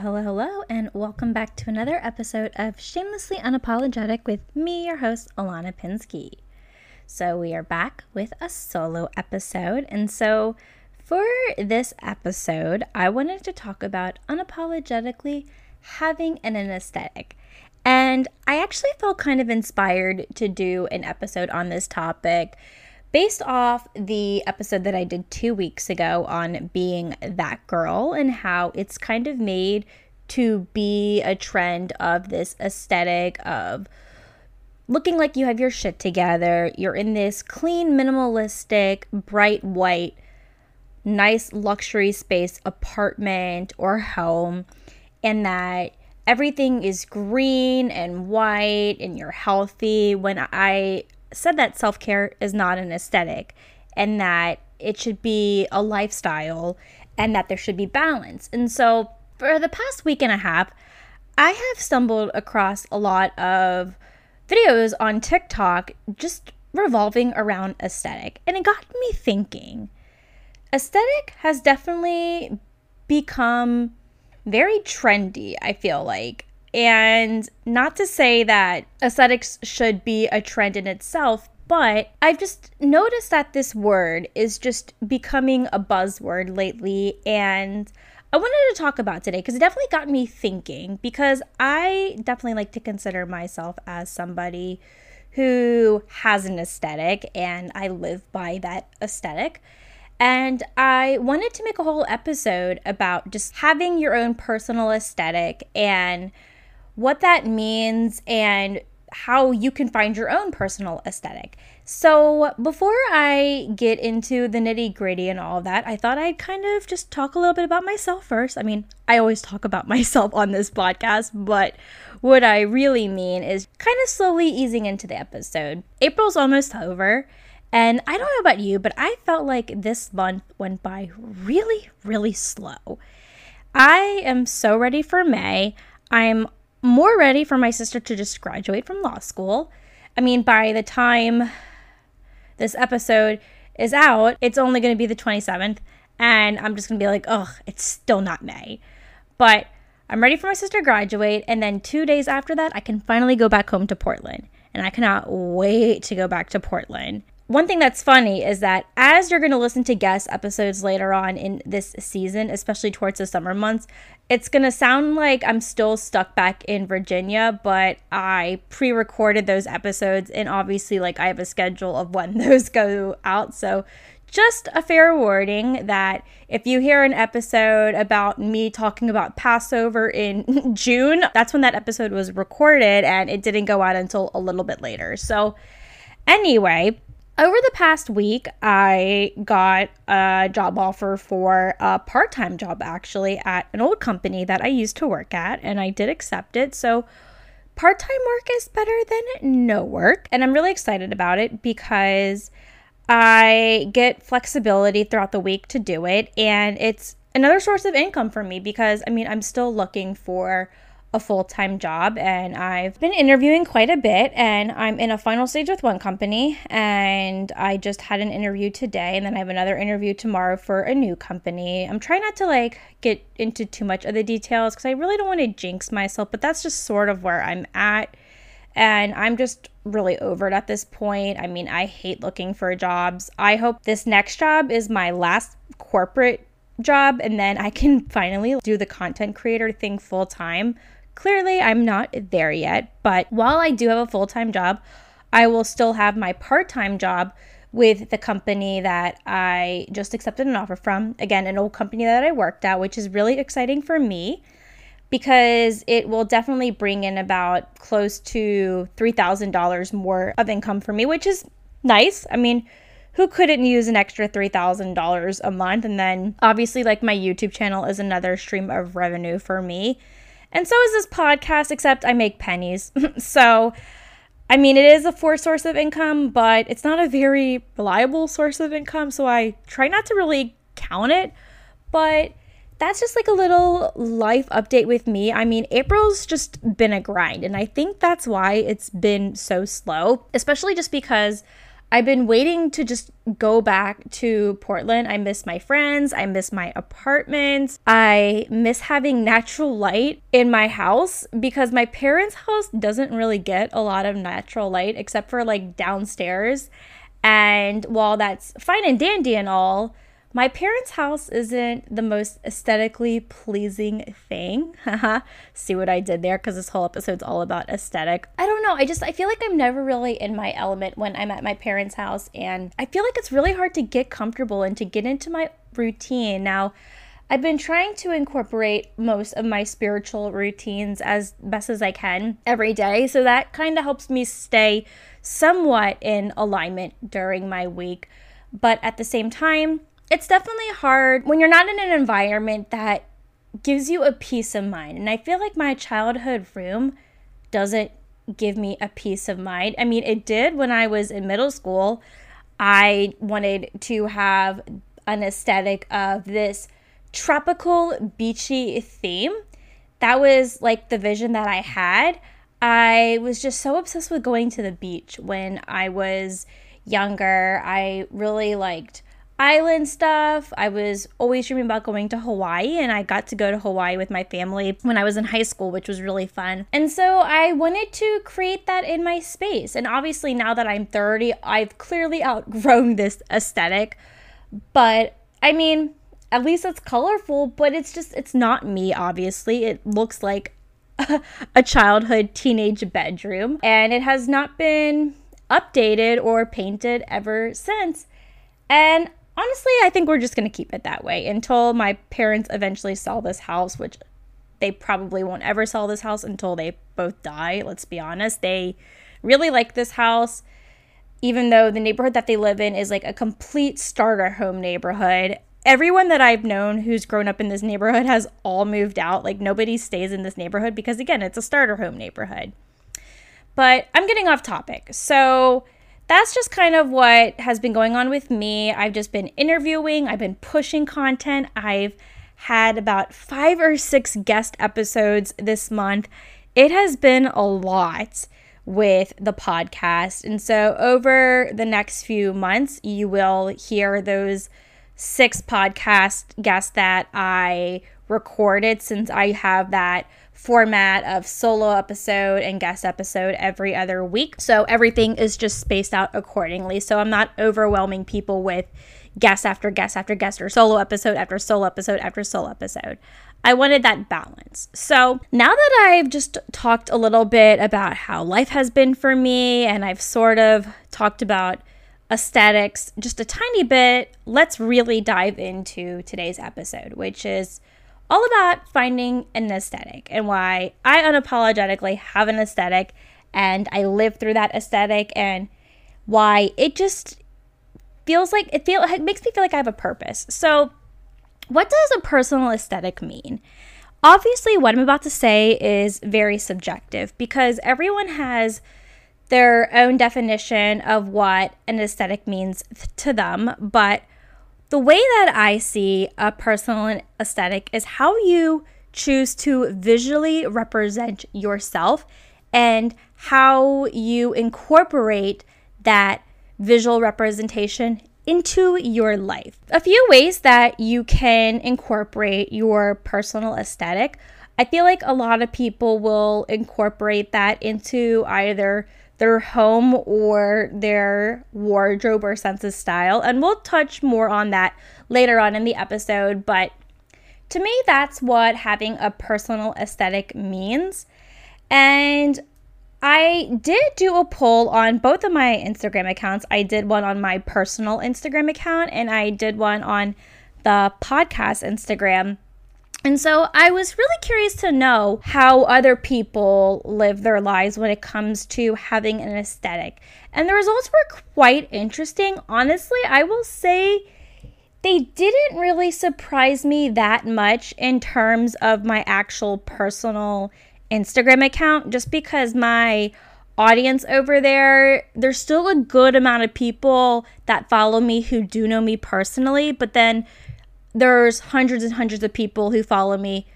Hello, hello, and welcome back to another episode of Shamelessly Unapologetic with me, your host, Ilana Pinsky. So, we are back with a solo episode, and so for this episode, I wanted to talk about unapologetically having an aesthetic. And I actually felt kind of inspired to do an episode on this topic based off the episode that I did two weeks ago on being that girl and how it's kind of made to be a trend of this aesthetic of looking like you have your shit together. You're in this clean, minimalistic, bright white, nice luxury space apartment or home, and that everything is green and white and you're healthy. When I said that self care is not an aesthetic and that it should be a lifestyle and that there should be balance. And so, for the past week and a half, I have stumbled across a lot of videos on TikTok just revolving around aesthetic. And it got me thinking aesthetic has definitely become very trendy, I feel like. And not to say that aesthetics should be a trend in itself, but I've just noticed that this word is just becoming a buzzword lately. And I wanted to talk about today because it definitely got me thinking because I definitely like to consider myself as somebody who has an aesthetic and I live by that aesthetic. And I wanted to make a whole episode about just having your own personal aesthetic and what that means and how you can find your own personal aesthetic. So, before I get into the nitty gritty and all of that, I thought I'd kind of just talk a little bit about myself first. I mean, I always talk about myself on this podcast, but what I really mean is kind of slowly easing into the episode. April's almost over, and I don't know about you, but I felt like this month went by really, really slow. I am so ready for May. I'm more ready for my sister to just graduate from law school. I mean, by the time this episode is out, it's only going to be the 27th, and I'm just going to be like, ugh, it's still not May. But I'm ready for my sister to graduate, and then two days after that, I can finally go back home to Portland. And I cannot wait to go back to Portland one thing that's funny is that as you're going to listen to guest episodes later on in this season, especially towards the summer months, it's going to sound like I'm still stuck back in Virginia, but I pre recorded those episodes and obviously, like, I have a schedule of when those go out. So, just a fair warning that if you hear an episode about me talking about Passover in June, that's when that episode was recorded and it didn't go out until a little bit later. So, anyway, over the past week, I got a job offer for a part time job actually at an old company that I used to work at, and I did accept it. So, part time work is better than no work, and I'm really excited about it because I get flexibility throughout the week to do it, and it's another source of income for me because I mean, I'm still looking for a full time job and I've been interviewing quite a bit and I'm in a final stage with one company and I just had an interview today and then I have another interview tomorrow for a new company. I'm trying not to like get into too much of the details because I really don't want to jinx myself, but that's just sort of where I'm at. And I'm just really over it at this point. I mean, I hate looking for jobs. I hope this next job is my last corporate job and then I can finally do the content creator thing full time Clearly, I'm not there yet, but while I do have a full time job, I will still have my part time job with the company that I just accepted an offer from. Again, an old company that I worked at, which is really exciting for me because it will definitely bring in about close to $3,000 more of income for me, which is nice. I mean, who couldn't use an extra $3,000 a month? And then obviously, like my YouTube channel is another stream of revenue for me. And so is this podcast, except I make pennies. so, I mean, it is a four source of income, but it's not a very reliable source of income. So I try not to really count it. But that's just like a little life update with me. I mean, April's just been a grind. And I think that's why it's been so slow, especially just because I've been waiting to just go back to Portland. I miss my friends. I miss my apartment. I miss having natural light in my house because my parents' house doesn't really get a lot of natural light except for like downstairs. And while that's fine and dandy and all, my parents' house isn't the most aesthetically pleasing thing. See what I did there? Because this whole episode's all about aesthetic. I don't know. I just, I feel like I'm never really in my element when I'm at my parents' house. And I feel like it's really hard to get comfortable and to get into my routine. Now, I've been trying to incorporate most of my spiritual routines as best as I can every day. So that kind of helps me stay somewhat in alignment during my week. But at the same time, it's definitely hard when you're not in an environment that gives you a peace of mind. And I feel like my childhood room doesn't give me a peace of mind. I mean, it did when I was in middle school. I wanted to have an aesthetic of this tropical, beachy theme. That was like the vision that I had. I was just so obsessed with going to the beach when I was younger. I really liked island stuff. I was always dreaming about going to Hawaii, and I got to go to Hawaii with my family when I was in high school, which was really fun. And so I wanted to create that in my space. And obviously, now that I'm 30, I've clearly outgrown this aesthetic. But I mean, at least it's colorful, but it's just, it's not me, obviously. It looks like a childhood teenage bedroom, and it has not been updated or painted ever since. And honestly, I think we're just going to keep it that way until my parents eventually sell this house, which they probably won't ever sell this house until they both die. Let's be honest. They really like this house, even though the neighborhood that they live in is like a complete starter home neighborhood. Everyone that I've known who's grown up in this neighborhood has all moved out. Like nobody stays in this neighborhood because, again, it's a starter home neighborhood. But I'm getting off topic. So, that's just kind of what has been going on with me. I've just been interviewing, I've been pushing content. I've had about five or six guest episodes this month. It has been a lot with the podcast. And so, over the next few months, you will hear those six podcast guests that I recorded since I have that format of solo episode and guest episode every other week. So everything is just spaced out accordingly. So I'm not overwhelming people with guest after guest after guest or solo episode after solo episode after solo episode. I wanted that balance. So now that I've just talked a little bit about how life has been for me and I've sort of talked about aesthetics just a tiny bit, let's really dive into today's episode, which is all about finding an aesthetic and why I unapologetically have an aesthetic and I live through that aesthetic and why it just feels like it feel it makes me feel like I have a purpose. So, what does a personal aesthetic mean? Obviously, what I'm about to say is very subjective because everyone has their own definition of what an aesthetic means to them, but the way that I see a personal aesthetic is how you choose to visually represent yourself and how you incorporate that visual representation into your life. A few ways that you can incorporate your personal aesthetic. I feel like a lot of people will incorporate that into either their home or their wardrobe or sense of style. And we'll touch more on that later on in the episode. But to me, that's what having a personal aesthetic means. And I did do a poll on both of my Instagram accounts. I did one on my personal Instagram account and I did one on the podcast Instagram. And so I was really curious to know how other people live their lives when it comes to having an aesthetic. And the results were quite interesting. Honestly, I will say they didn't really surprise me that much in terms of my actual personal Instagram account, just because my audience over there, there's still a good amount of people that follow me who do know me personally, but then there's hundreds and hundreds of people who follow me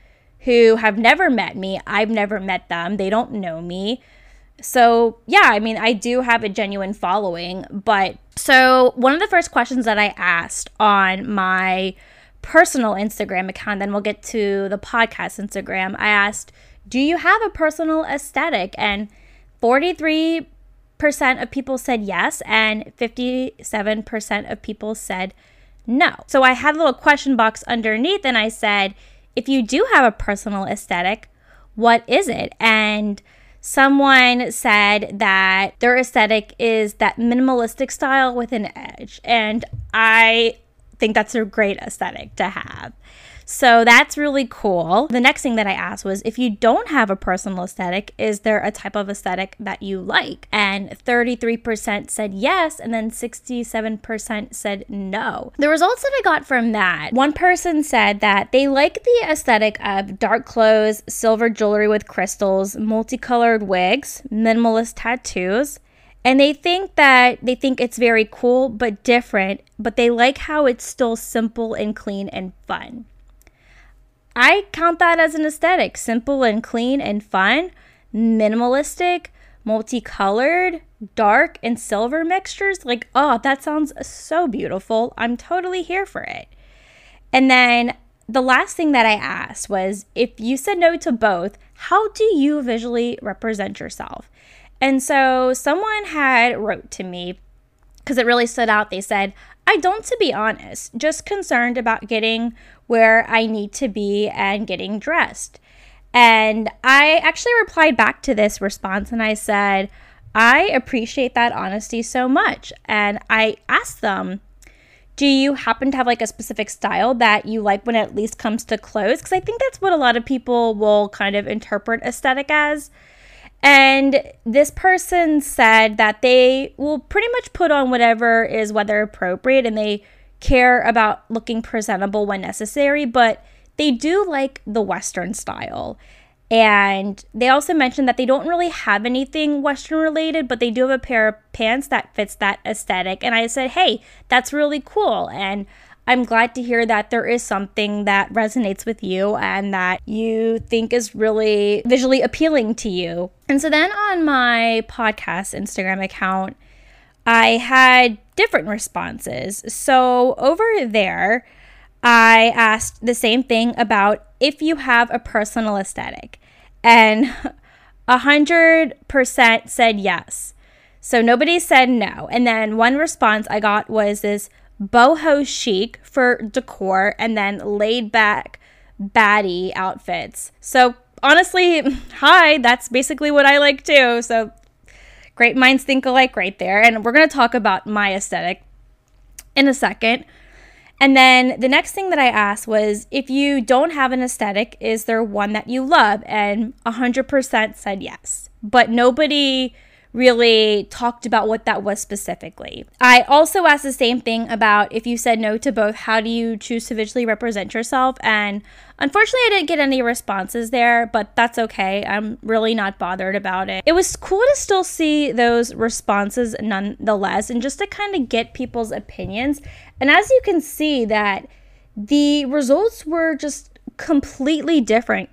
who have never met me. I've never met them. They don't know me. So, yeah, I mean, I do have a genuine following, but so one of the first questions that I asked on my personal Instagram account, then we'll get to the podcast Instagram, I asked, Do you have a personal aesthetic? And 43% of people said yes, and 57% of people said no. So I had a little question box underneath, and I said, If you do have a personal aesthetic, what is it? And someone said that their aesthetic is that minimalistic style with an edge. And I think that's a great aesthetic to have. So that's really cool. The next thing that I asked was if you don't have a personal aesthetic, is there a type of aesthetic that you like? And 33% said yes, and then 67% said no. The results that I got from that one person said that they like the aesthetic of dark clothes, silver jewelry with crystals, multicolored wigs, minimalist tattoos. And they think that they think it's very cool but different, but they like how it's still simple and clean and fun. I count that as an aesthetic simple and clean and fun, minimalistic, multicolored, dark, and silver mixtures. Like, oh, that sounds so beautiful. I'm totally here for it. And then the last thing that I asked was if you said no to both, how do you visually represent yourself? And so someone had wrote to me because it really stood out. They said, I don't, to be honest, just concerned about getting where I need to be and getting dressed. And I actually replied back to this response and I said, I appreciate that honesty so much. And I asked them, do you happen to have like a specific style that you like when it at least comes to clothes? Because I think that's what a lot of people will kind of interpret aesthetic as. And this person said that they will pretty much put on whatever is weather appropriate and they care about looking presentable when necessary, but they do like the Western style. And they also mentioned that they don't really have anything Western related, but they do have a pair of pants that fits that aesthetic. And I said, hey, that's really cool. And I'm glad to hear that there is something that resonates with you and that you think is really visually appealing to you. And so then on my podcast Instagram account, I had different responses. So over there, I asked the same thing about if you have a personal aesthetic. And 100% said yes. So nobody said no. And then one response I got was this boho chic for decor and then laid back baddie outfits. So honestly, hi, that's basically what I like too. So Great minds think alike right there. And we're going to talk about my aesthetic in a second. And then the next thing that I asked was if you don't have an aesthetic, is there one that you love? And 100% said yes. But nobody really talked about what that was specifically. I also asked the same thing about if you said no to both, how do you choose to visually represent yourself? And unfortunately, I didn't get any responses there, but that's okay. I'm really not bothered about it. It was cool to still see those responses nonetheless and just to kind of get people's opinions. And as you can see, that the results were just completely different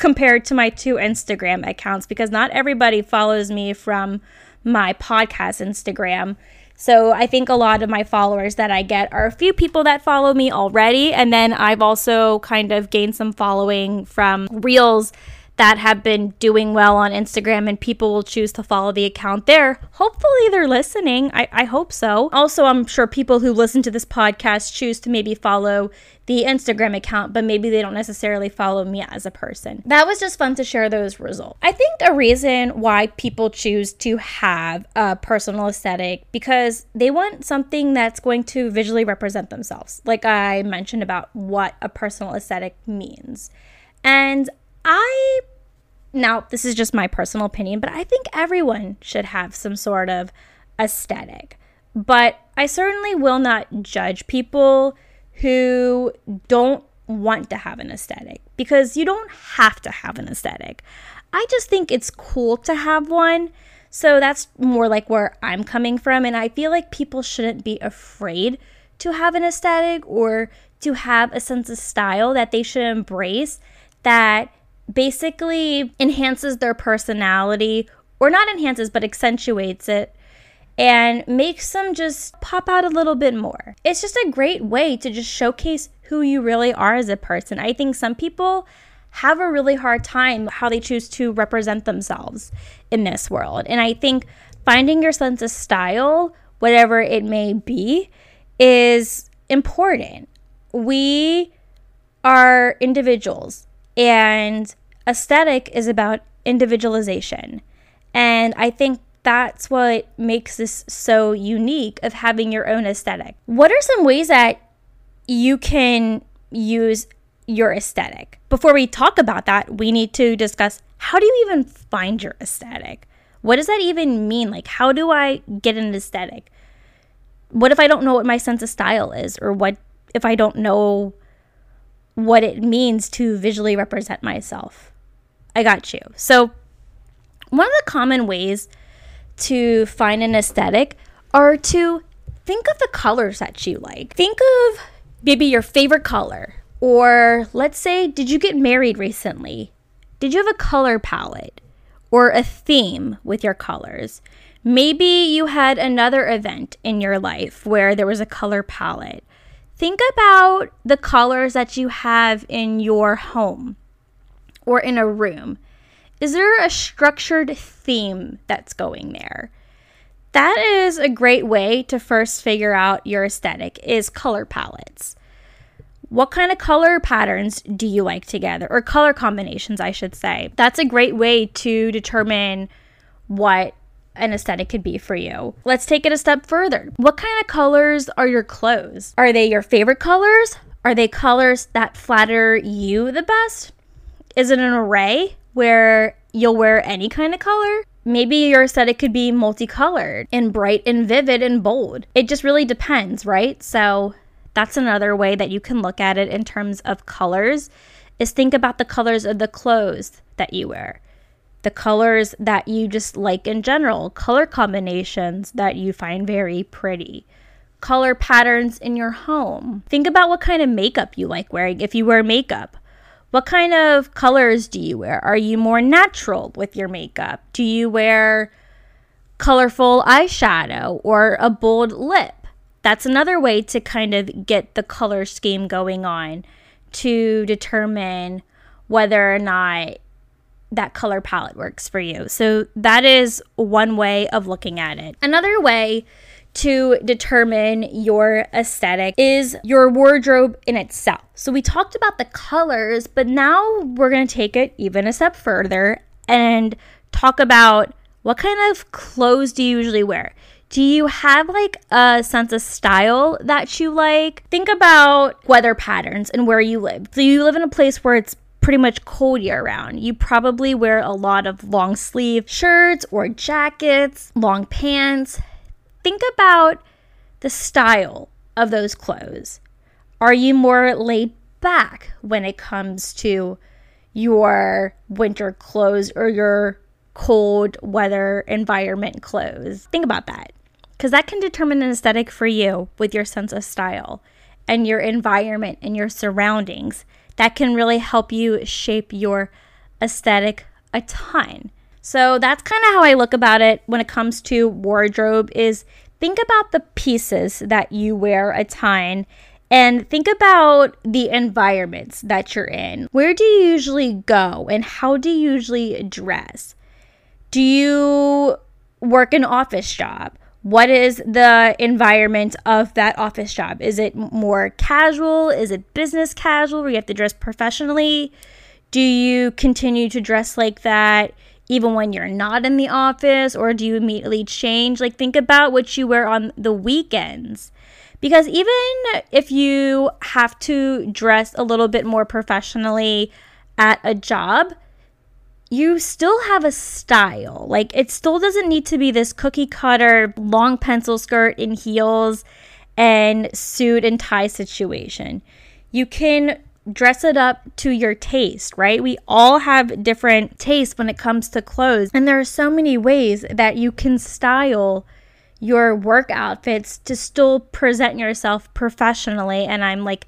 compared to my two Instagram accounts because not everybody follows me from my podcast Instagram. So I think a lot of my followers that I get are a few people that follow me already. And then I've also kind of gained some following from reels that have been doing well on Instagram and people will choose to follow the account there. Hopefully, they're listening. I, I hope so. Also, I'm sure people who listen to this podcast choose to maybe follow the Instagram account, but maybe they don't necessarily follow me as a person. That was just fun to share those results. I think a reason why people choose to have a personal aesthetic because they want something that's going to visually represent themselves, like I mentioned about what a personal aesthetic means. And I now this is just my personal opinion, but I think everyone should have some sort of aesthetic. But I certainly will not judge people who don't want to have an aesthetic because you don't have to have an aesthetic. I just think it's cool to have one. So that's more like where I'm coming from. And I feel like people shouldn't be afraid to have an aesthetic or to have a sense of style that they should embrace that basically enhances their personality or not enhances, but accentuates it and makes them just pop out a little bit more. It's just a great way to just showcase who you really are as a person. I think some people have a really hard time how they choose to represent themselves in this world. And I think finding your sense of style, whatever it may be, is important. We are individuals, and aesthetic is about individualization. And I think that's what makes this so unique of having your own aesthetic. What are some ways that you can use your aesthetic? Before we talk about that, we need to discuss how do you even find your aesthetic? What does that even mean? Like, how do I get an aesthetic? What if I don't know what my sense of style is? Or what if I don't know what it means to visually represent myself? I got you. So, one of the common ways to find an aesthetic are to think of the colors that you like. Think of maybe your favorite color. Or let's say, did you get married recently? Did you have a color palette or a theme with your colors? Maybe you had another event in your life where there was a color palette. Think about the colors that you have in your home or in a room. Is there a structured theme that's going there? That is a great way to first figure out your aesthetic is color palettes. What kind of color patterns do you like together or color combinations I should say? That's a great way to determine what an aesthetic could be for you. Let's take it a step further. What kind of colors are your clothes? Are they your favorite colors? Are they colors that flatter you the best? Is it an array where you'll wear any kind of color. Maybe your aesthetic could be multicolored and bright and vivid and bold. It just really depends, right? So that's another way that you can look at it in terms of colors is think about the colors of the clothes that you wear. The colors that you just like in general, color combinations that you find very pretty color patterns in your home. Think about what kind of makeup you like wearing if you wear makeup. What kind of colors do you wear? Are you more natural with your makeup? Do you wear colorful eyeshadow or a bold lip? That's another way to kind of get the color scheme going on to determine whether or not that color palette works for you. So that is one way of looking at it. Another way to determine your aesthetic is your wardrobe in itself. So we talked about the colors, but now we're going to take it even a step further and talk about what kind of clothes do you usually wear? Do you have like a sense of style that you like? Think about weather patterns and where you live. Do you live in a place where it's pretty much cold year round. You probably wear a lot of long sleeve shirts or jackets, long pants, think about the style of those clothes. Are you more laid back when it comes to your winter clothes or your cold weather environment clothes? Think about that because that can determine an aesthetic for you with your sense of style and your environment and your surroundings. That can really help you shape your aesthetic a ton. So that's kind of how I look about it when it comes to wardrobe is think about the pieces that you wear a ton and think about the environments that you're in. Where do you usually go and how do you usually dress? Do you work an office job? What is the environment of that office job? Is it more casual? Is it business casual where you have to dress professionally? Do you continue to dress like that even when you're not in the office or do you immediately change? Like, think about what you wear on the weekends. Because even if you have to dress a little bit more professionally at a job, you still have a style. Like, it still doesn't need to be this cookie cutter, long pencil skirt and heels and suit and tie situation. You can dress it up to your taste, right? We all have different tastes when it comes to clothes. And there are so many ways that you can style your work outfits to still present yourself professionally. And I'm like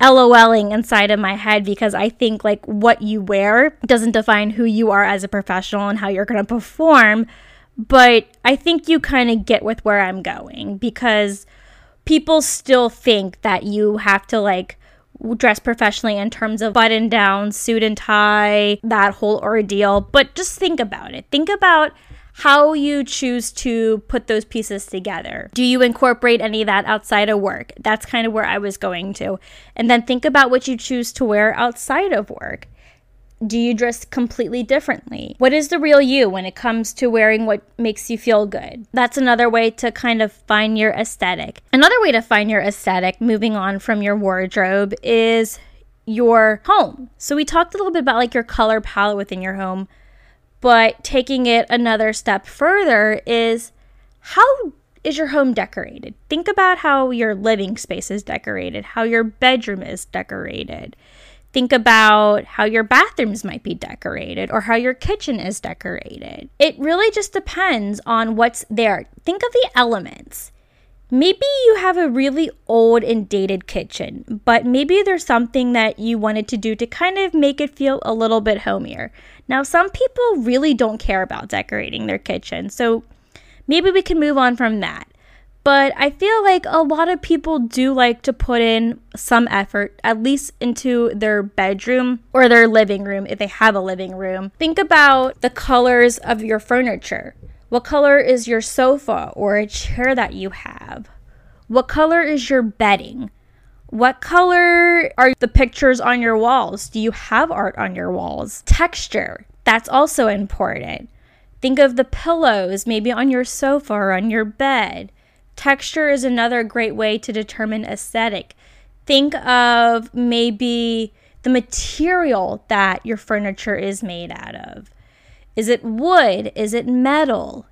LOLing inside of my head because I think like what you wear doesn't define who you are as a professional and how you're going to perform. But I think you kind of get with where I'm going because people still think that you have to like dress professionally in terms of button down, suit and tie, that whole ordeal. But just think about it. Think about how you choose to put those pieces together. Do you incorporate any of that outside of work? That's kind of where I was going to. And then think about what you choose to wear outside of work. Do you dress completely differently? What is the real you when it comes to wearing what makes you feel good? That's another way to kind of find your aesthetic. Another way to find your aesthetic, moving on from your wardrobe, is your home. So we talked a little bit about like your color palette within your home. But taking it another step further is how is your home decorated? Think about how your living space is decorated, how your bedroom is decorated. Think about how your bathrooms might be decorated or how your kitchen is decorated. It really just depends on what's there. Think of the elements. Maybe you have a really old and dated kitchen, but maybe there's something that you wanted to do to kind of make it feel a little bit homier. Now, some people really don't care about decorating their kitchen, so maybe we can move on from that. But I feel like a lot of people do like to put in some effort, at least into their bedroom or their living room if they have a living room. Think about the colors of your furniture. What color is your sofa or a chair that you have? What color is your bedding? What color are the pictures on your walls? Do you have art on your walls? Texture, that's also important. Think of the pillows, maybe on your sofa or on your bed. Texture is another great way to determine aesthetic. Think of maybe the material that your furniture is made out of. Is it wood? Is it metal?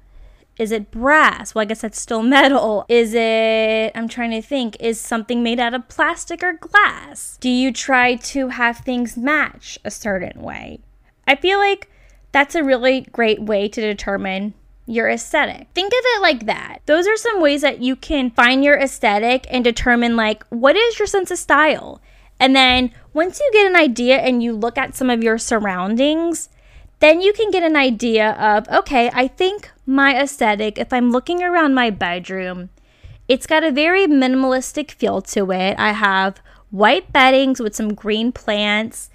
Is it brass? Well, I guess that's still metal. Is it, I'm trying to think, is something made out of plastic or glass? Do you try to have things match a certain way? I feel like that's a really great way to determine your aesthetic. Think of it like that. Those are some ways that you can find your aesthetic and determine, like, what is your sense of style? And then once you get an idea and you look at some of your surroundings, then you can get an idea of okay, I think my aesthetic, if I'm looking around my bedroom, it's got a very minimalistic feel to it. I have white beddings with some green plants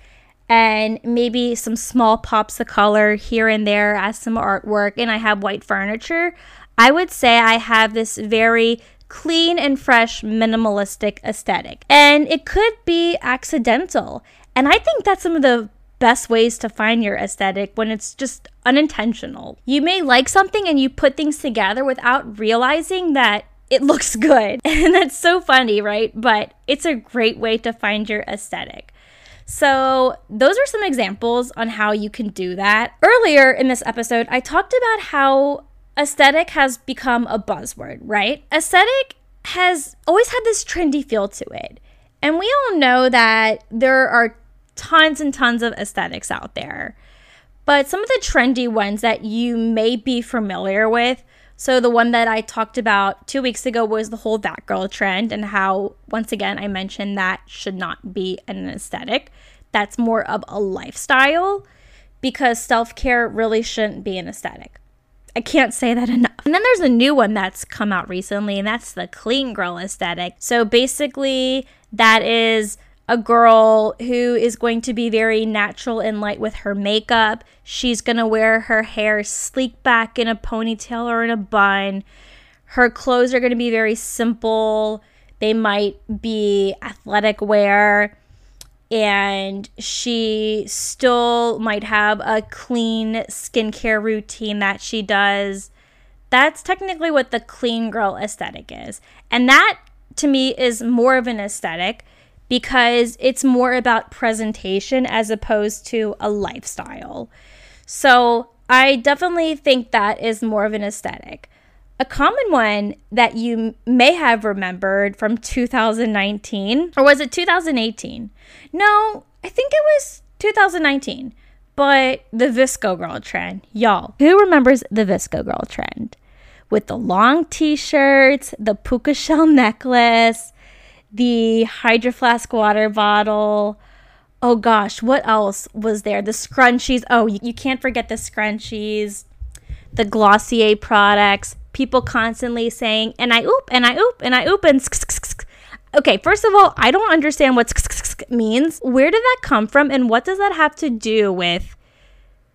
and maybe some small pops of color here and there as some artwork, and I have white furniture. I would say I have this very clean and fresh minimalistic aesthetic. And it could be accidental. And I think that's some of the best ways to find your aesthetic when it's just unintentional. You may like something and you put things together without realizing that it looks good. And that's so funny, right? But it's a great way to find your aesthetic. So, those are some examples on how you can do that. Earlier in this episode, I talked about how aesthetic has become a buzzword, right? Aesthetic has always had this trendy feel to it. And we all know that there are tons and tons of aesthetics out there. But some of the trendy ones that you may be familiar with. So, the one that I talked about two weeks ago was the whole That Girl trend, and how, once again, I mentioned that should not be an aesthetic. That's more of a lifestyle because self care really shouldn't be an aesthetic. I can't say that enough. And then there's a new one that's come out recently, and that's the clean girl aesthetic. So, basically, that is a girl who is going to be very natural and light with her makeup. She's going to wear her hair sleek back in a ponytail or in a bun. Her clothes are going to be very simple. They might be athletic wear. And she still might have a clean skincare routine that she does. That's technically what the clean girl aesthetic is. And that to me is more of an aesthetic because it's more about presentation as opposed to a lifestyle. So I definitely think that is more of an aesthetic. A common one that you may have remembered from 2019, or was it 2018? No, I think it was 2019. But the VSCO girl trend, y'all, who remembers the VSCO girl trend? With the long t shirts, the puka shell necklace, the Hydro Flask water bottle. Oh gosh, what else was there? The scrunchies. Oh, you, you can't forget the scrunchies, the Glossier products. People constantly saying, and I oop, and I oop, and I oop, and Okay, first of all, I don't understand what means. Where did that come from, and what does that have to do with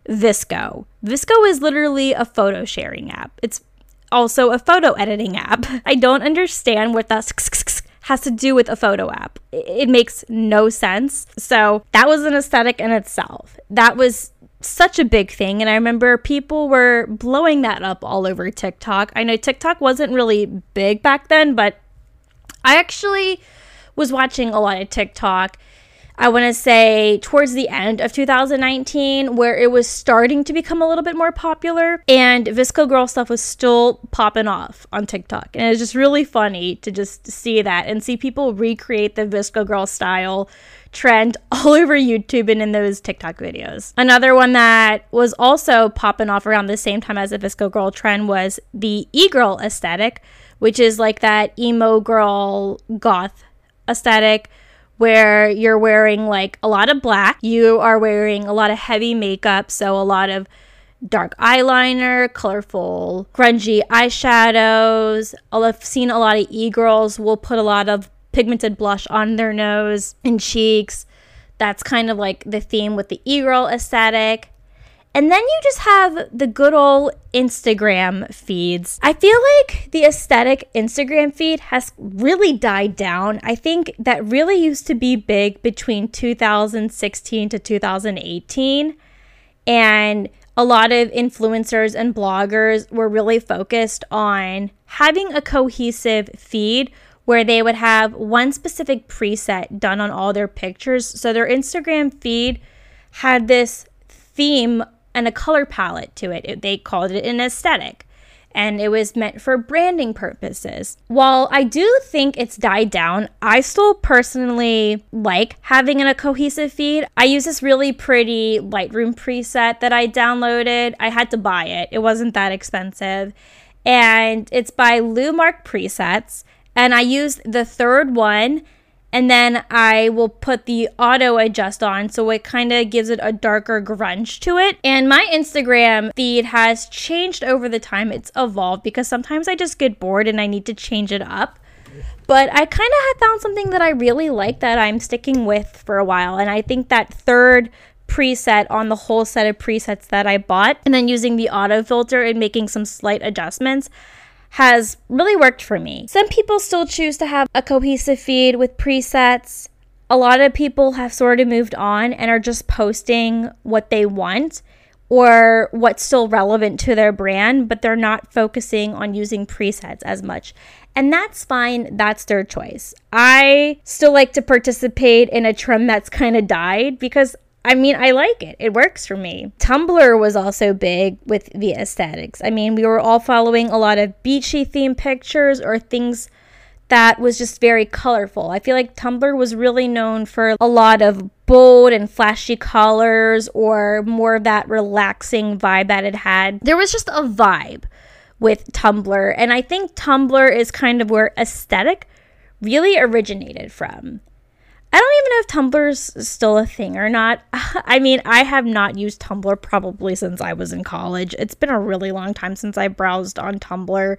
VSCO? VSCO is literally a photo sharing app. It's also a photo editing app. I don't understand what that has to do with a photo app. It makes no sense. So that was an aesthetic in itself. That was such a big thing. And I remember people were blowing that up all over TikTok. I know TikTok wasn't really big back then, but I actually was watching a lot of TikTok I want to say towards the end of 2019, where it was starting to become a little bit more popular, and VSCO Girl stuff was still popping off on TikTok. And it's just really funny to just see that and see people recreate the VSCO Girl style trend all over YouTube and in those TikTok videos. Another one that was also popping off around the same time as the VSCO Girl trend was the e girl aesthetic, which is like that emo girl goth aesthetic where you're wearing like a lot of black, you are wearing a lot of heavy makeup, so a lot of dark eyeliner, colorful, grungy eyeshadows. I've seen a lot of e girls will put a lot of pigmented blush on their nose and cheeks. That's kind of like the theme with the e girl aesthetic. And then you just have the good old Instagram feeds. I feel like the aesthetic Instagram feed has really died down. I think that really used to be big between 2016 to 2018. And a lot of influencers and bloggers were really focused on having a cohesive feed where they would have one specific preset done on all their pictures. So their Instagram feed had this theme and a color palette to it. it. They called it an aesthetic and it was meant for branding purposes. While I do think it's died down, I still personally like having a cohesive feed. I use this really pretty Lightroom preset that I downloaded. I had to buy it, it wasn't that expensive. And it's by Lumark Presets. And I used the third one and then I will put the auto adjust on so it kind of gives it a darker grunge to it. And my Instagram feed has changed over the time it's evolved because sometimes I just get bored and I need to change it up. But I kind of had found something that I really like that I'm sticking with for a while. And I think that third preset on the whole set of presets that I bought and then using the auto filter and making some slight adjustments has really worked for me. Some people still choose to have a cohesive feed with presets. A lot of people have sort of moved on and are just posting what they want or what's still relevant to their brand, but they're not focusing on using presets as much. And that's fine, that's their choice. I still like to participate in a trend that's kind of died because I mean, I like it. It works for me. Tumblr was also big with the aesthetics. I mean, we were all following a lot of beachy themed pictures or things that was just very colorful. I feel like Tumblr was really known for a lot of bold and flashy colors or more of that relaxing vibe that it had. There was just a vibe with Tumblr, and I think Tumblr is kind of where aesthetic really originated from. I don't even know if Tumblr's still a thing or not. I mean, I have not used Tumblr probably since I was in college. It's been a really long time since I browsed on Tumblr.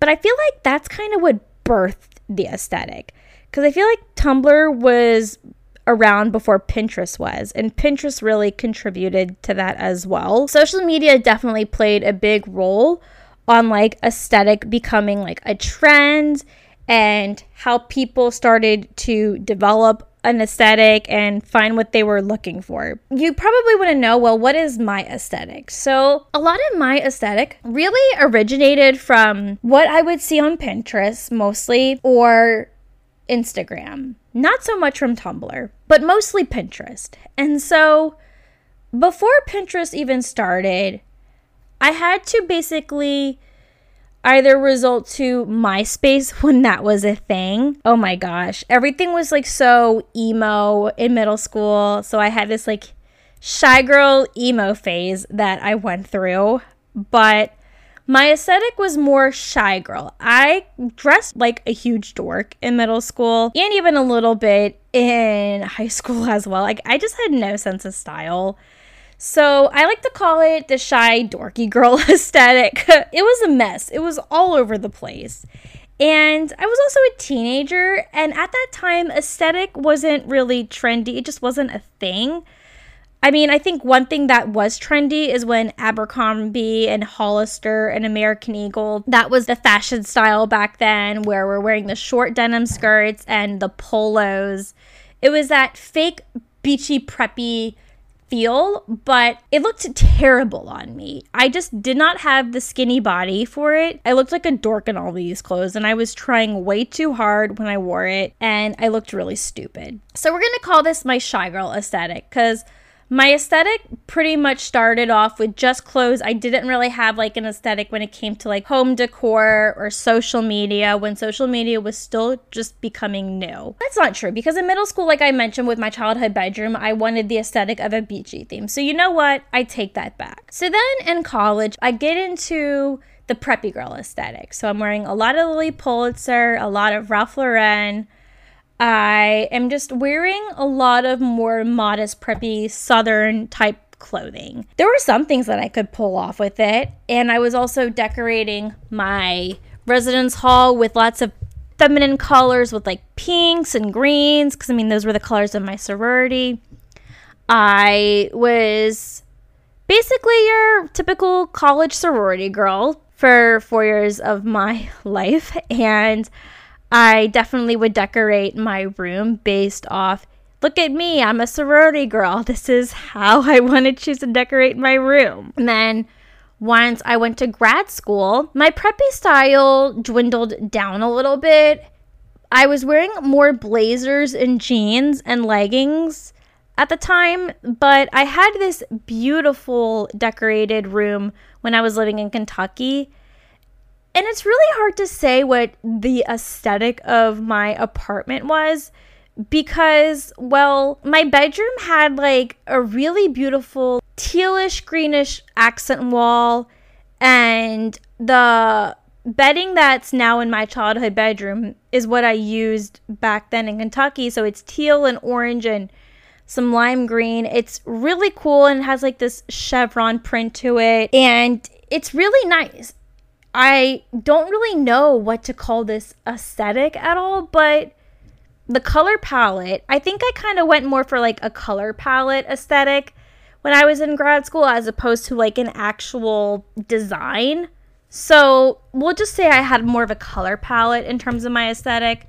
But I feel like that's kind of what birthed the aesthetic. Because I feel like Tumblr was around before Pinterest was, and Pinterest really contributed to that as well. Social media definitely played a big role on like aesthetic becoming like a trend and how people started to develop an aesthetic and find what they were looking for. You probably want to know, well, what is my aesthetic? So, a lot of my aesthetic really originated from what I would see on Pinterest mostly or Instagram. Not so much from Tumblr, but mostly Pinterest. And so, before Pinterest even started, I had to basically either result to MySpace when that was a thing. Oh my gosh. Everything was like so emo in middle school. So I had this like shy girl emo phase that I went through. But My aesthetic was more shy girl. I dressed like a huge dork in middle school and even a little bit in high school as well. Like, I just had no sense of style. So I like to call it the shy, dorky girl aesthetic. it was a mess, it was all over the place. And I was also a teenager, and at that time, aesthetic wasn't really trendy, it just wasn't a thing. I mean, I think one thing that was trendy is when Abercrombie and Hollister and American Eagle, that was the fashion style back then, where we're wearing the short denim skirts and the polos. It was that fake, beachy, preppy feel, but it looked terrible on me. I just did not have the skinny body for it. I looked like a dork in all these clothes, and I was trying way too hard when I wore it, and I looked really stupid. So, we're gonna call this my shy girl aesthetic because my aesthetic pretty much started off with just clothes. I didn't really have like an aesthetic when it came to like home decor or social media when social media was still just becoming new. That's not true because in middle school, like I mentioned with my childhood bedroom, I wanted the aesthetic of a beachy theme. So you know what? I take that back. So then in college, I get into the preppy girl aesthetic. So I'm wearing a lot of Lilly Pulitzer, a lot of Ralph Lauren. I am just wearing a lot of more modest, preppy, southern type clothing. There were some things that I could pull off with it, and I was also decorating my residence hall with lots of feminine colors with like pinks and greens because I mean those were the colors of my sorority. I was basically your typical college sorority girl for 4 years of my life and I definitely would decorate my room based off look at me, I'm a sorority girl. This is how I want to choose to decorate my room. And then once I went to grad school, my preppy style dwindled down a little bit. I was wearing more blazers and jeans and leggings at the time, but I had this beautiful decorated room when I was living in Kentucky and it's really hard to say what the aesthetic of my apartment was because, well, my bedroom had like a really beautiful tealish greenish accent wall, and the bedding that's now in my childhood bedroom is what I used back then in Kentucky. So it's teal and orange and some lime green. It's really cool and has like this chevron print to it, and it's really nice. I don't really know what to call this aesthetic at all, but the color palette, I think I kind of went more for like a color palette aesthetic when I was in grad school as opposed to like an actual design. So we'll just say I had more of a color palette in terms of my aesthetic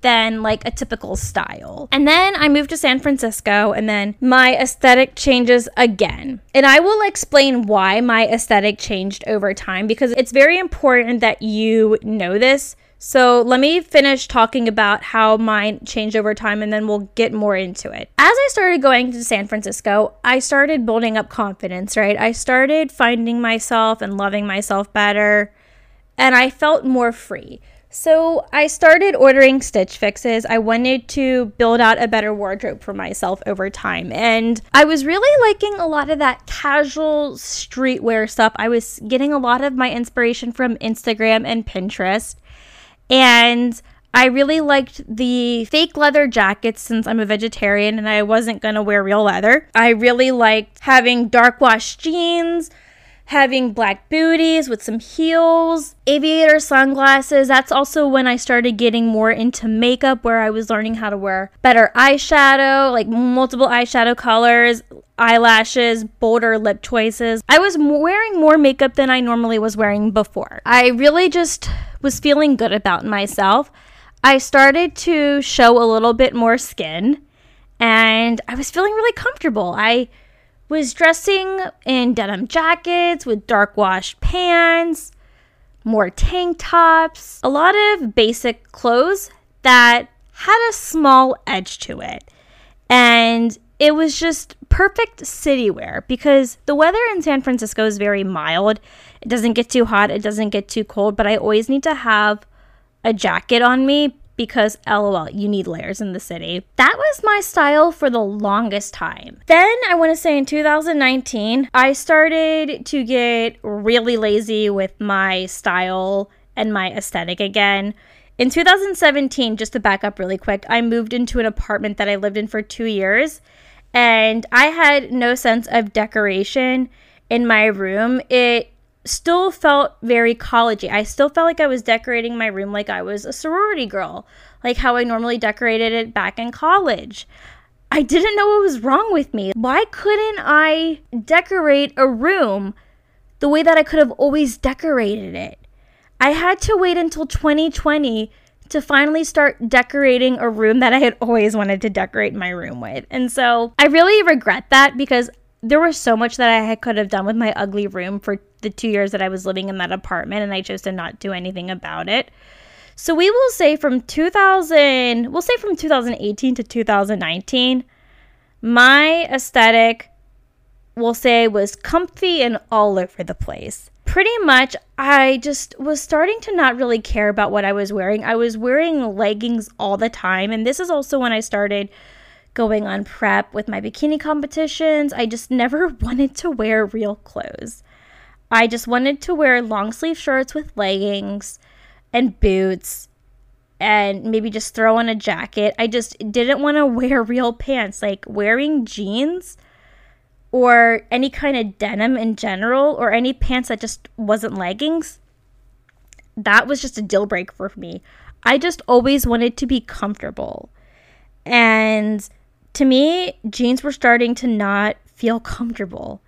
than like a typical style. And then I moved to San Francisco and then my aesthetic changes again. And I will explain why my aesthetic changed over time because it's very important that you know this. So let me finish talking about how mine changed over time and then we'll get more into it. As I started going to San Francisco, I started building up confidence, right? I started finding myself and loving myself better and I felt more free. So I started ordering Stitch Fixes. I wanted to build out a better wardrobe for myself over time. And I was really liking a lot of that casual streetwear stuff. I was getting a lot of my inspiration from Instagram and Pinterest. And I really liked the fake leather jackets since I'm a vegetarian and I wasn't going to wear real leather. I really liked having dark wash jeans having black booties with some heels, aviator sunglasses. That's also when I started getting more into makeup, where I was learning how to wear better eyeshadow, like multiple eyeshadow colors, eyelashes, bolder lip choices. I was wearing more makeup than I normally was wearing before. I really just was feeling good about myself. I started to show a little bit more skin and I was feeling really comfortable. I was dressing in denim jackets with dark wash pants, more tank tops, a lot of basic clothes that had a small edge to it. And it was just perfect city wear because the weather in San Francisco is very mild. It doesn't get too hot, it doesn't get too cold, but I always need to have a jacket on me because lol, you need layers in the city. That was my style for the longest time. Then I want to say in 2019, I started to get really lazy with my style and my aesthetic again. In 2017, just to back up really quick, I moved into an apartment that I lived in for two years, and I had no sense of decoration in my room. It still felt very collegey. I still felt like I was decorating my room like I was a sorority girl, like how I normally decorated it back in college. I didn't know what was wrong with me. Why couldn't I decorate a room the way that I could have always decorated it? I had to wait until 2020 to finally start decorating a room that I had always wanted to decorate my room with. And so I really regret that because there was so much that I could have done with my ugly room for the two years that I was living in that apartment, and I chose to not do anything about it. So we will say from 2000, we'll say from 2018 to 2019, my aesthetic, we'll say, was comfy and all over the place. Pretty much, I just was starting to not really care about what I was wearing. I was wearing leggings all the time, and this is also when I started going on prep with my bikini competitions. I just never wanted to wear real clothes. I just wanted to wear long sleeve shirts with leggings and boots and maybe just throw on a jacket. I just didn't want to wear real pants. Like wearing jeans or any kind of denim in general or any pants that just wasn't leggings. That was just a deal breaker for me. I just always wanted to be comfortable. And to me, jeans were starting to not feel comfortable.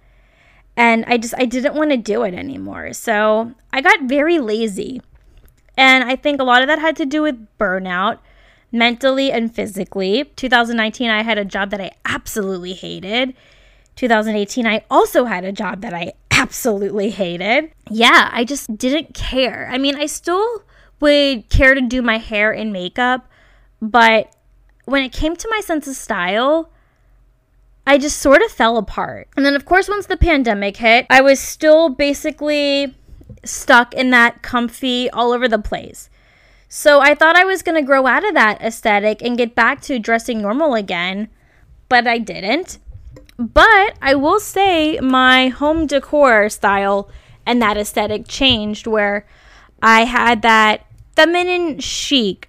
And I just I didn't want to do it anymore. So, I got very lazy. And I think a lot of that had to do with burnout, mentally and physically. 2019 I had a job that I absolutely hated. 2018 I also had a job that I absolutely hated. Yeah, I just didn't care. I mean, I still would care to do my hair and makeup, but when it came to my sense of style, I just sort of fell apart. And then, of course, once the pandemic hit, I was still basically stuck in that comfy all over the place. So I thought I was going to grow out of that aesthetic and get back to dressing normal again, but I didn't. But I will say my home decor style and that aesthetic changed where I had that feminine chic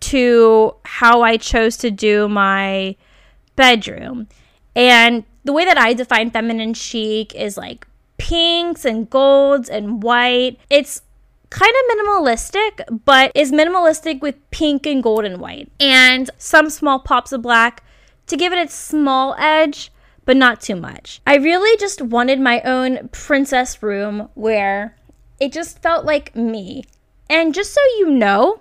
to how I chose to do my bedroom. And the way that I define feminine chic is like pinks and golds and white. It's kind of minimalistic, but is minimalistic with pink and gold and white. And some small pops of black to give it its small edge, but not too much. I really just wanted my own princess room where it just felt like me. And just so you know,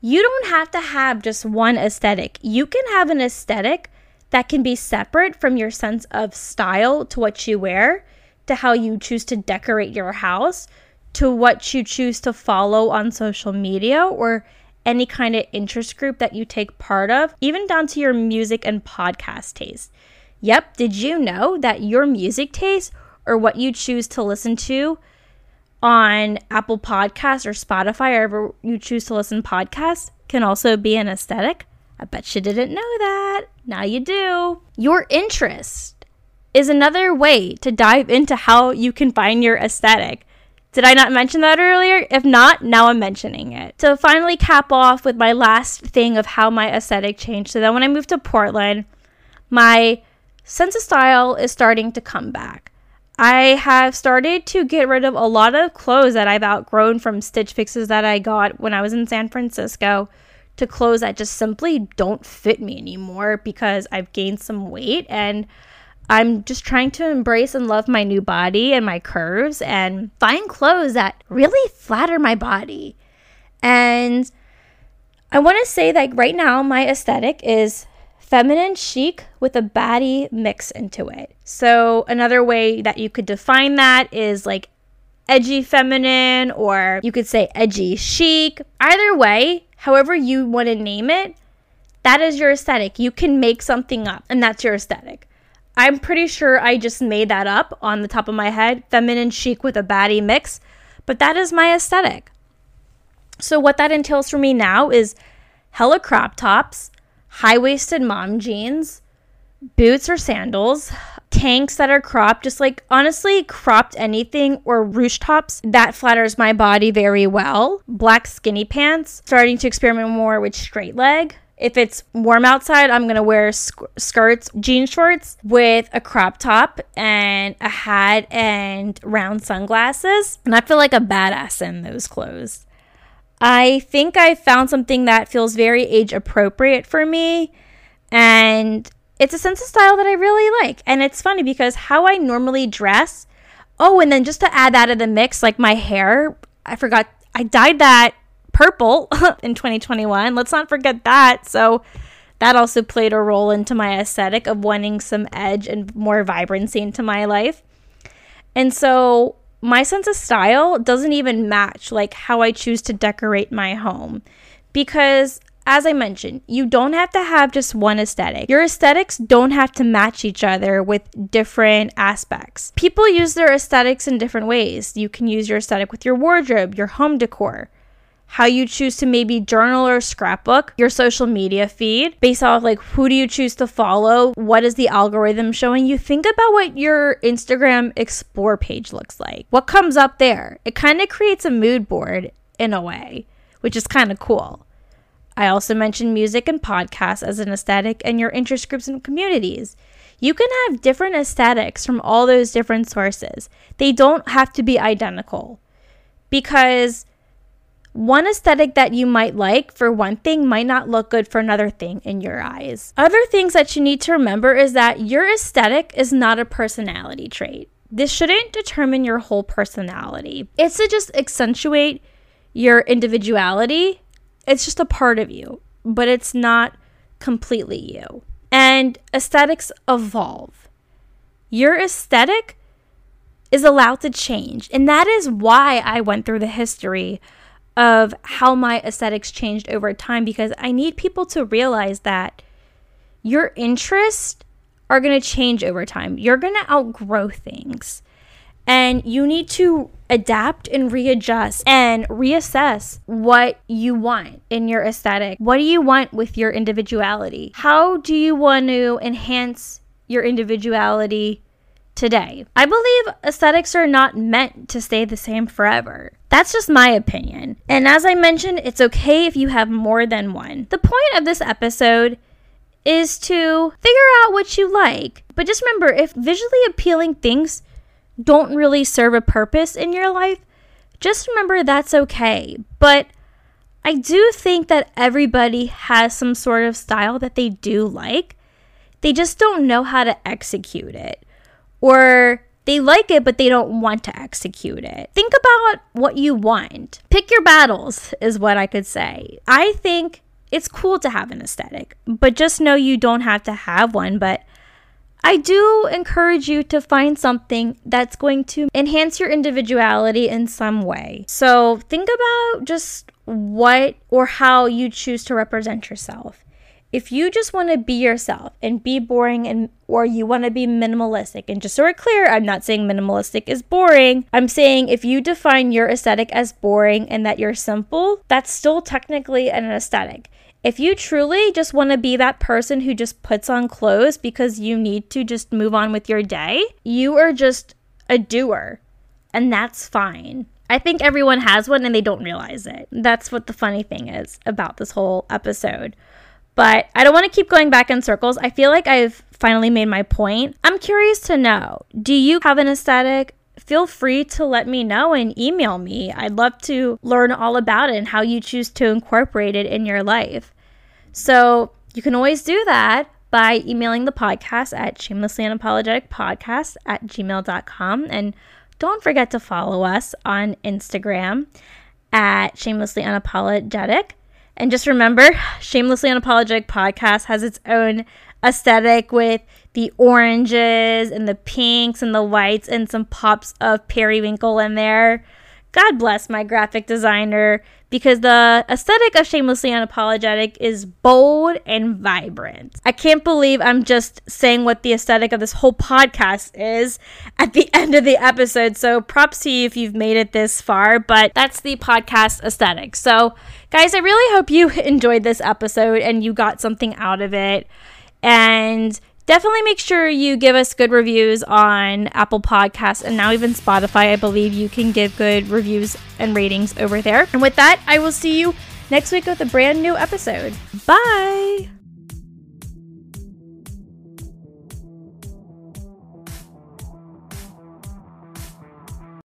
you don't have to have just one aesthetic. You can have an aesthetic that can be separate from your sense of style to what you wear, to how you choose to decorate your house, to what you choose to follow on social media or any kind of interest group that you take part of, even down to your music and podcast taste. Yep, did you know that your music taste or what you choose to listen to on Apple Podcasts or Spotify, or wherever you choose to listen podcasts, can also be an aesthetic. I bet you didn't know that. Now you do. Your interest is another way to dive into how you can find your aesthetic. Did I not mention that earlier? If not, now I'm mentioning it. To finally cap off with my last thing of how my aesthetic changed. So then when I moved to Portland, my sense of style is starting to come back. I have started to get rid of a lot of clothes that I've outgrown from Stitch Fixes that I got when I was in San Francisco to clothes that just simply don't fit me anymore because I've gained some weight and I'm just trying to embrace and love my new body and my curves and find clothes that really flatter my body. And I want to say that right now my aesthetic is feminine chic with a baddie mix into it. So, another way that you could define that is like edgy feminine, or you could say edgy chic. Either way, however you want to name it, that is your aesthetic. You can make something up, and that's your aesthetic. I'm pretty sure I just made that up on the top of my head feminine chic with a baddie mix, but that is my aesthetic. So, what that entails for me now is hella crop tops, high waisted mom jeans, boots or sandals, tanks that are cropped, just like honestly, cropped anything or ruche tops that flatters my body very well. Black skinny pants, starting to experiment more with straight leg. If it's warm outside, I'm gonna wear sk- skirts, jean shorts with a crop top and a hat and round sunglasses. And I feel like a badass in those clothes. I think I found something that feels very age appropriate for me. And it's a sense of style that I really like. And it's funny because how I normally dress. Oh, and then just to add that to the mix, like my hair, I forgot, I dyed that purple in 2021. Let's not forget that. So that also played a role into my aesthetic of wanting some edge and more vibrancy into my life. And so my sense of style doesn't even match like how I choose to decorate my home because as I mentioned, you don't have to have just one aesthetic. Your aesthetics don't have to match each other with different aspects. People use their aesthetics in different ways. You can use your aesthetic with your wardrobe, your home decor, how you choose to maybe journal or scrapbook your social media feed based off like who do you choose to follow what is the algorithm showing you think about what your instagram explore page looks like what comes up there it kind of creates a mood board in a way which is kind of cool I also mentioned music and podcasts as an aesthetic and your interest groups and communities. You can have different aesthetics from all those different sources. They don't have to be identical because one aesthetic that you might like for one thing might not look good for another thing in your eyes. Other things that you need to remember is that your aesthetic is not a personality trait. This shouldn't determine your whole personality. It's to just accentuate your individuality it's just a part of you, but it's not completely you. And aesthetics evolve. Your aesthetic is allowed to change. And that is why I went through the history of how my aesthetics changed over time because I need people to realize that your interests are going to change over time. You're going to outgrow things. And you need to adapt and readjust and reassess what you want in your aesthetic. What do you want with your individuality? How do you want to enhance your individuality today? I believe aesthetics are not meant to stay the same forever. That's just my opinion. And as I mentioned, it's okay if you have more than one. The point of this episode is to figure out what you like. But just remember if visually appealing things don't really serve a purpose in your life, just remember that's okay. But I do think that everybody has some sort of style that they do like. They just don't know how to execute it. Or they like it, but they don't want to execute it. Think about what you want. Pick your battles, is what I could say. I think it's cool to have an aesthetic, but just know you don't have to have one. But I do encourage you to find something that's going to enhance your individuality in some way. So think about just what or how you choose to represent yourself. If you just want to be yourself and be boring and or you want to be minimalistic and just so we're clear, I'm not saying minimalistic is boring. I'm saying if you define your aesthetic as boring and that you're simple, that's still technically an aesthetic. If you truly just want to be that person who just puts on clothes because you need to just move on with your day, you are just a doer. And that's fine. I think everyone has one and they don't realize it. That's what the funny thing is about this whole episode. But I don't want to keep going back in circles. I feel like I've finally made my point. I'm curious to know do you have an aesthetic? Feel free to let me know and email me. I'd love to learn all about it and how you choose to incorporate it in your life. So you can always do that by emailing the podcast at shamelessly unapologetic podcast at gmail.com. And don't forget to follow us on Instagram at shamelessly unapologetic. And just remember, Shamelessly Unapologetic podcast has its own aesthetic with the oranges and the pinks and the whites and some pops of periwinkle in there God bless my graphic designer because the aesthetic of Shamelessly Unapologetic is bold and vibrant. I can't believe I'm just saying what the aesthetic of this whole podcast is at the end of the episode. So props to you if you've made it this far, but that's the podcast aesthetic. So, guys, I really hope you enjoyed this episode and you got something out of it. And definitely make sure you give us good reviews on Apple Podcasts and now even Spotify. I believe you can give good reviews and ratings over there. And with that, I will see you next week with a brand new episode. Bye.